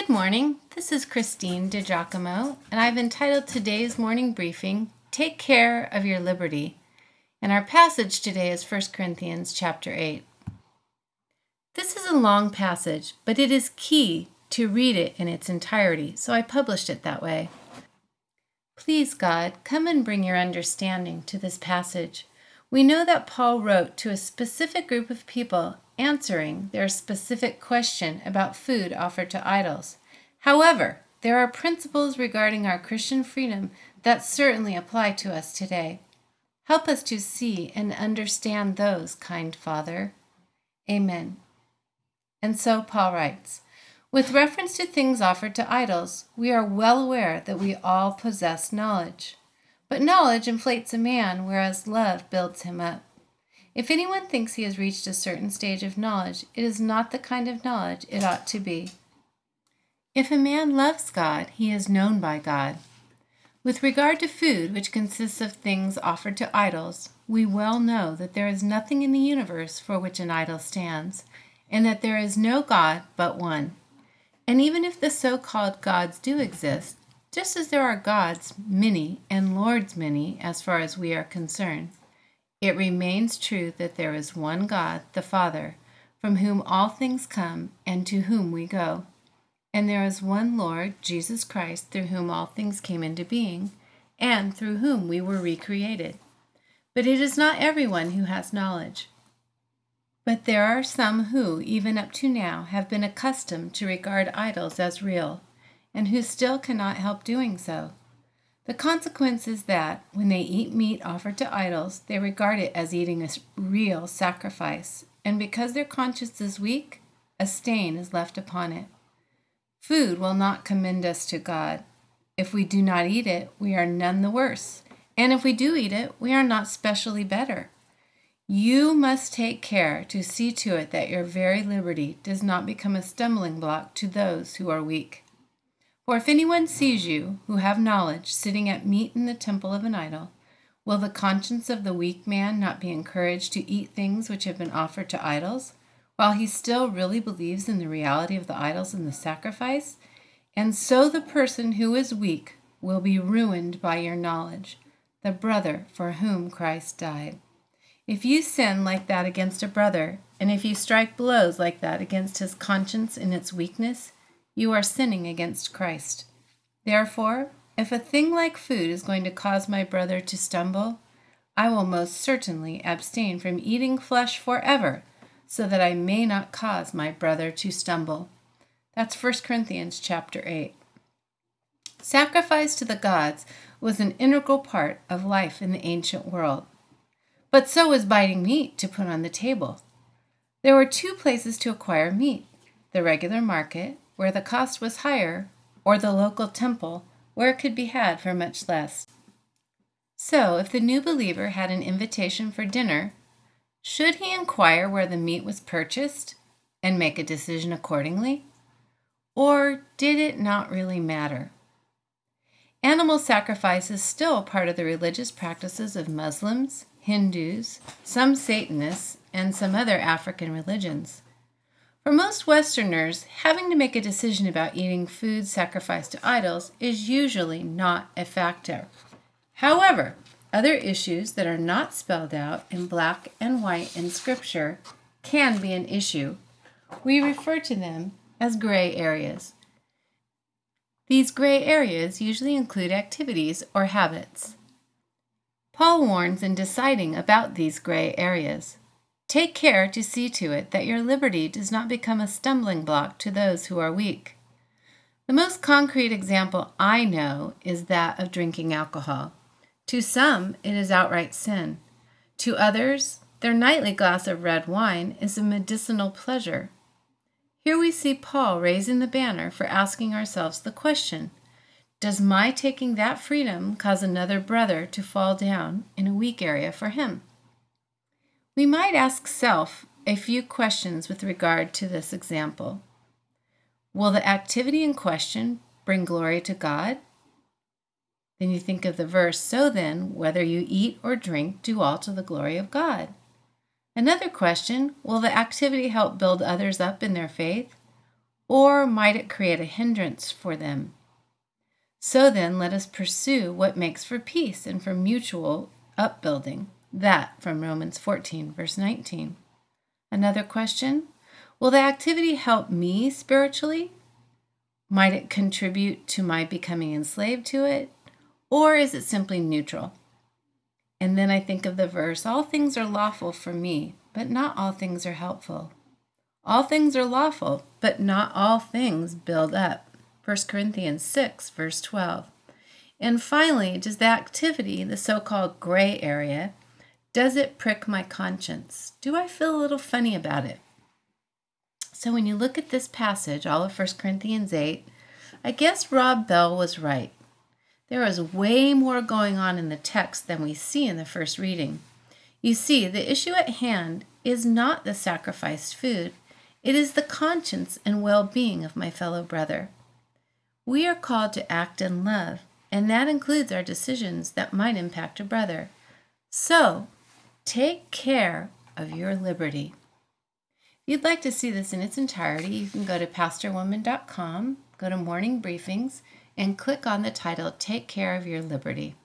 Good morning. This is Christine DiGiacomo, and I've entitled today's morning briefing, Take Care of Your Liberty. And our passage today is 1 Corinthians chapter 8. This is a long passage, but it is key to read it in its entirety, so I published it that way. Please, God, come and bring your understanding to this passage. We know that Paul wrote to a specific group of people answering their specific question about food offered to idols. However, there are principles regarding our Christian freedom that certainly apply to us today. Help us to see and understand those, kind Father. Amen. And so Paul writes With reference to things offered to idols, we are well aware that we all possess knowledge. But knowledge inflates a man, whereas love builds him up. If anyone thinks he has reached a certain stage of knowledge, it is not the kind of knowledge it ought to be. If a man loves God, he is known by God. With regard to food, which consists of things offered to idols, we well know that there is nothing in the universe for which an idol stands, and that there is no God but one. And even if the so called gods do exist, just as there are gods many and lords many as far as we are concerned, it remains true that there is one God, the Father, from whom all things come and to whom we go. And there is one Lord, Jesus Christ, through whom all things came into being, and through whom we were recreated. But it is not everyone who has knowledge. But there are some who, even up to now, have been accustomed to regard idols as real, and who still cannot help doing so. The consequence is that, when they eat meat offered to idols, they regard it as eating a real sacrifice, and because their conscience is weak, a stain is left upon it. Food will not commend us to God. If we do not eat it, we are none the worse, and if we do eat it, we are not specially better. You must take care to see to it that your very liberty does not become a stumbling block to those who are weak. For if anyone sees you, who have knowledge, sitting at meat in the temple of an idol, will the conscience of the weak man not be encouraged to eat things which have been offered to idols, while he still really believes in the reality of the idols and the sacrifice? And so the person who is weak will be ruined by your knowledge, the brother for whom Christ died. If you sin like that against a brother, and if you strike blows like that against his conscience in its weakness, you are sinning against Christ. Therefore, if a thing like food is going to cause my brother to stumble, I will most certainly abstain from eating flesh forever, so that I may not cause my brother to stumble. That's 1 Corinthians chapter 8. Sacrifice to the gods was an integral part of life in the ancient world. But so was biting meat to put on the table. There were two places to acquire meat the regular market where the cost was higher, or the local temple, where it could be had for much less. So, if the new believer had an invitation for dinner, should he inquire where the meat was purchased and make a decision accordingly? Or did it not really matter? Animal sacrifice is still part of the religious practices of Muslims, Hindus, some Satanists, and some other African religions. For most Westerners, having to make a decision about eating food sacrificed to idols is usually not a factor. However, other issues that are not spelled out in black and white in Scripture can be an issue. We refer to them as gray areas. These gray areas usually include activities or habits. Paul warns in deciding about these gray areas. Take care to see to it that your liberty does not become a stumbling block to those who are weak. The most concrete example I know is that of drinking alcohol. To some, it is outright sin. To others, their nightly glass of red wine is a medicinal pleasure. Here we see Paul raising the banner for asking ourselves the question Does my taking that freedom cause another brother to fall down in a weak area for him? We might ask self a few questions with regard to this example. Will the activity in question bring glory to God? Then you think of the verse, so then, whether you eat or drink, do all to the glory of God. Another question, will the activity help build others up in their faith? or might it create a hindrance for them? So then, let us pursue what makes for peace and for mutual upbuilding. That from Romans 14, verse 19. Another question Will the activity help me spiritually? Might it contribute to my becoming enslaved to it? Or is it simply neutral? And then I think of the verse All things are lawful for me, but not all things are helpful. All things are lawful, but not all things build up. 1 Corinthians 6, verse 12. And finally, does the activity, the so called gray area, does it prick my conscience? Do I feel a little funny about it? So when you look at this passage, all of 1 Corinthians 8, I guess Rob Bell was right. There is way more going on in the text than we see in the first reading. You see, the issue at hand is not the sacrificed food, it is the conscience and well being of my fellow brother. We are called to act in love, and that includes our decisions that might impact a brother. So, take care of your liberty. If you'd like to see this in its entirety, you can go to pastorwoman.com, go to morning briefings, and click on the title Take Care of Your Liberty.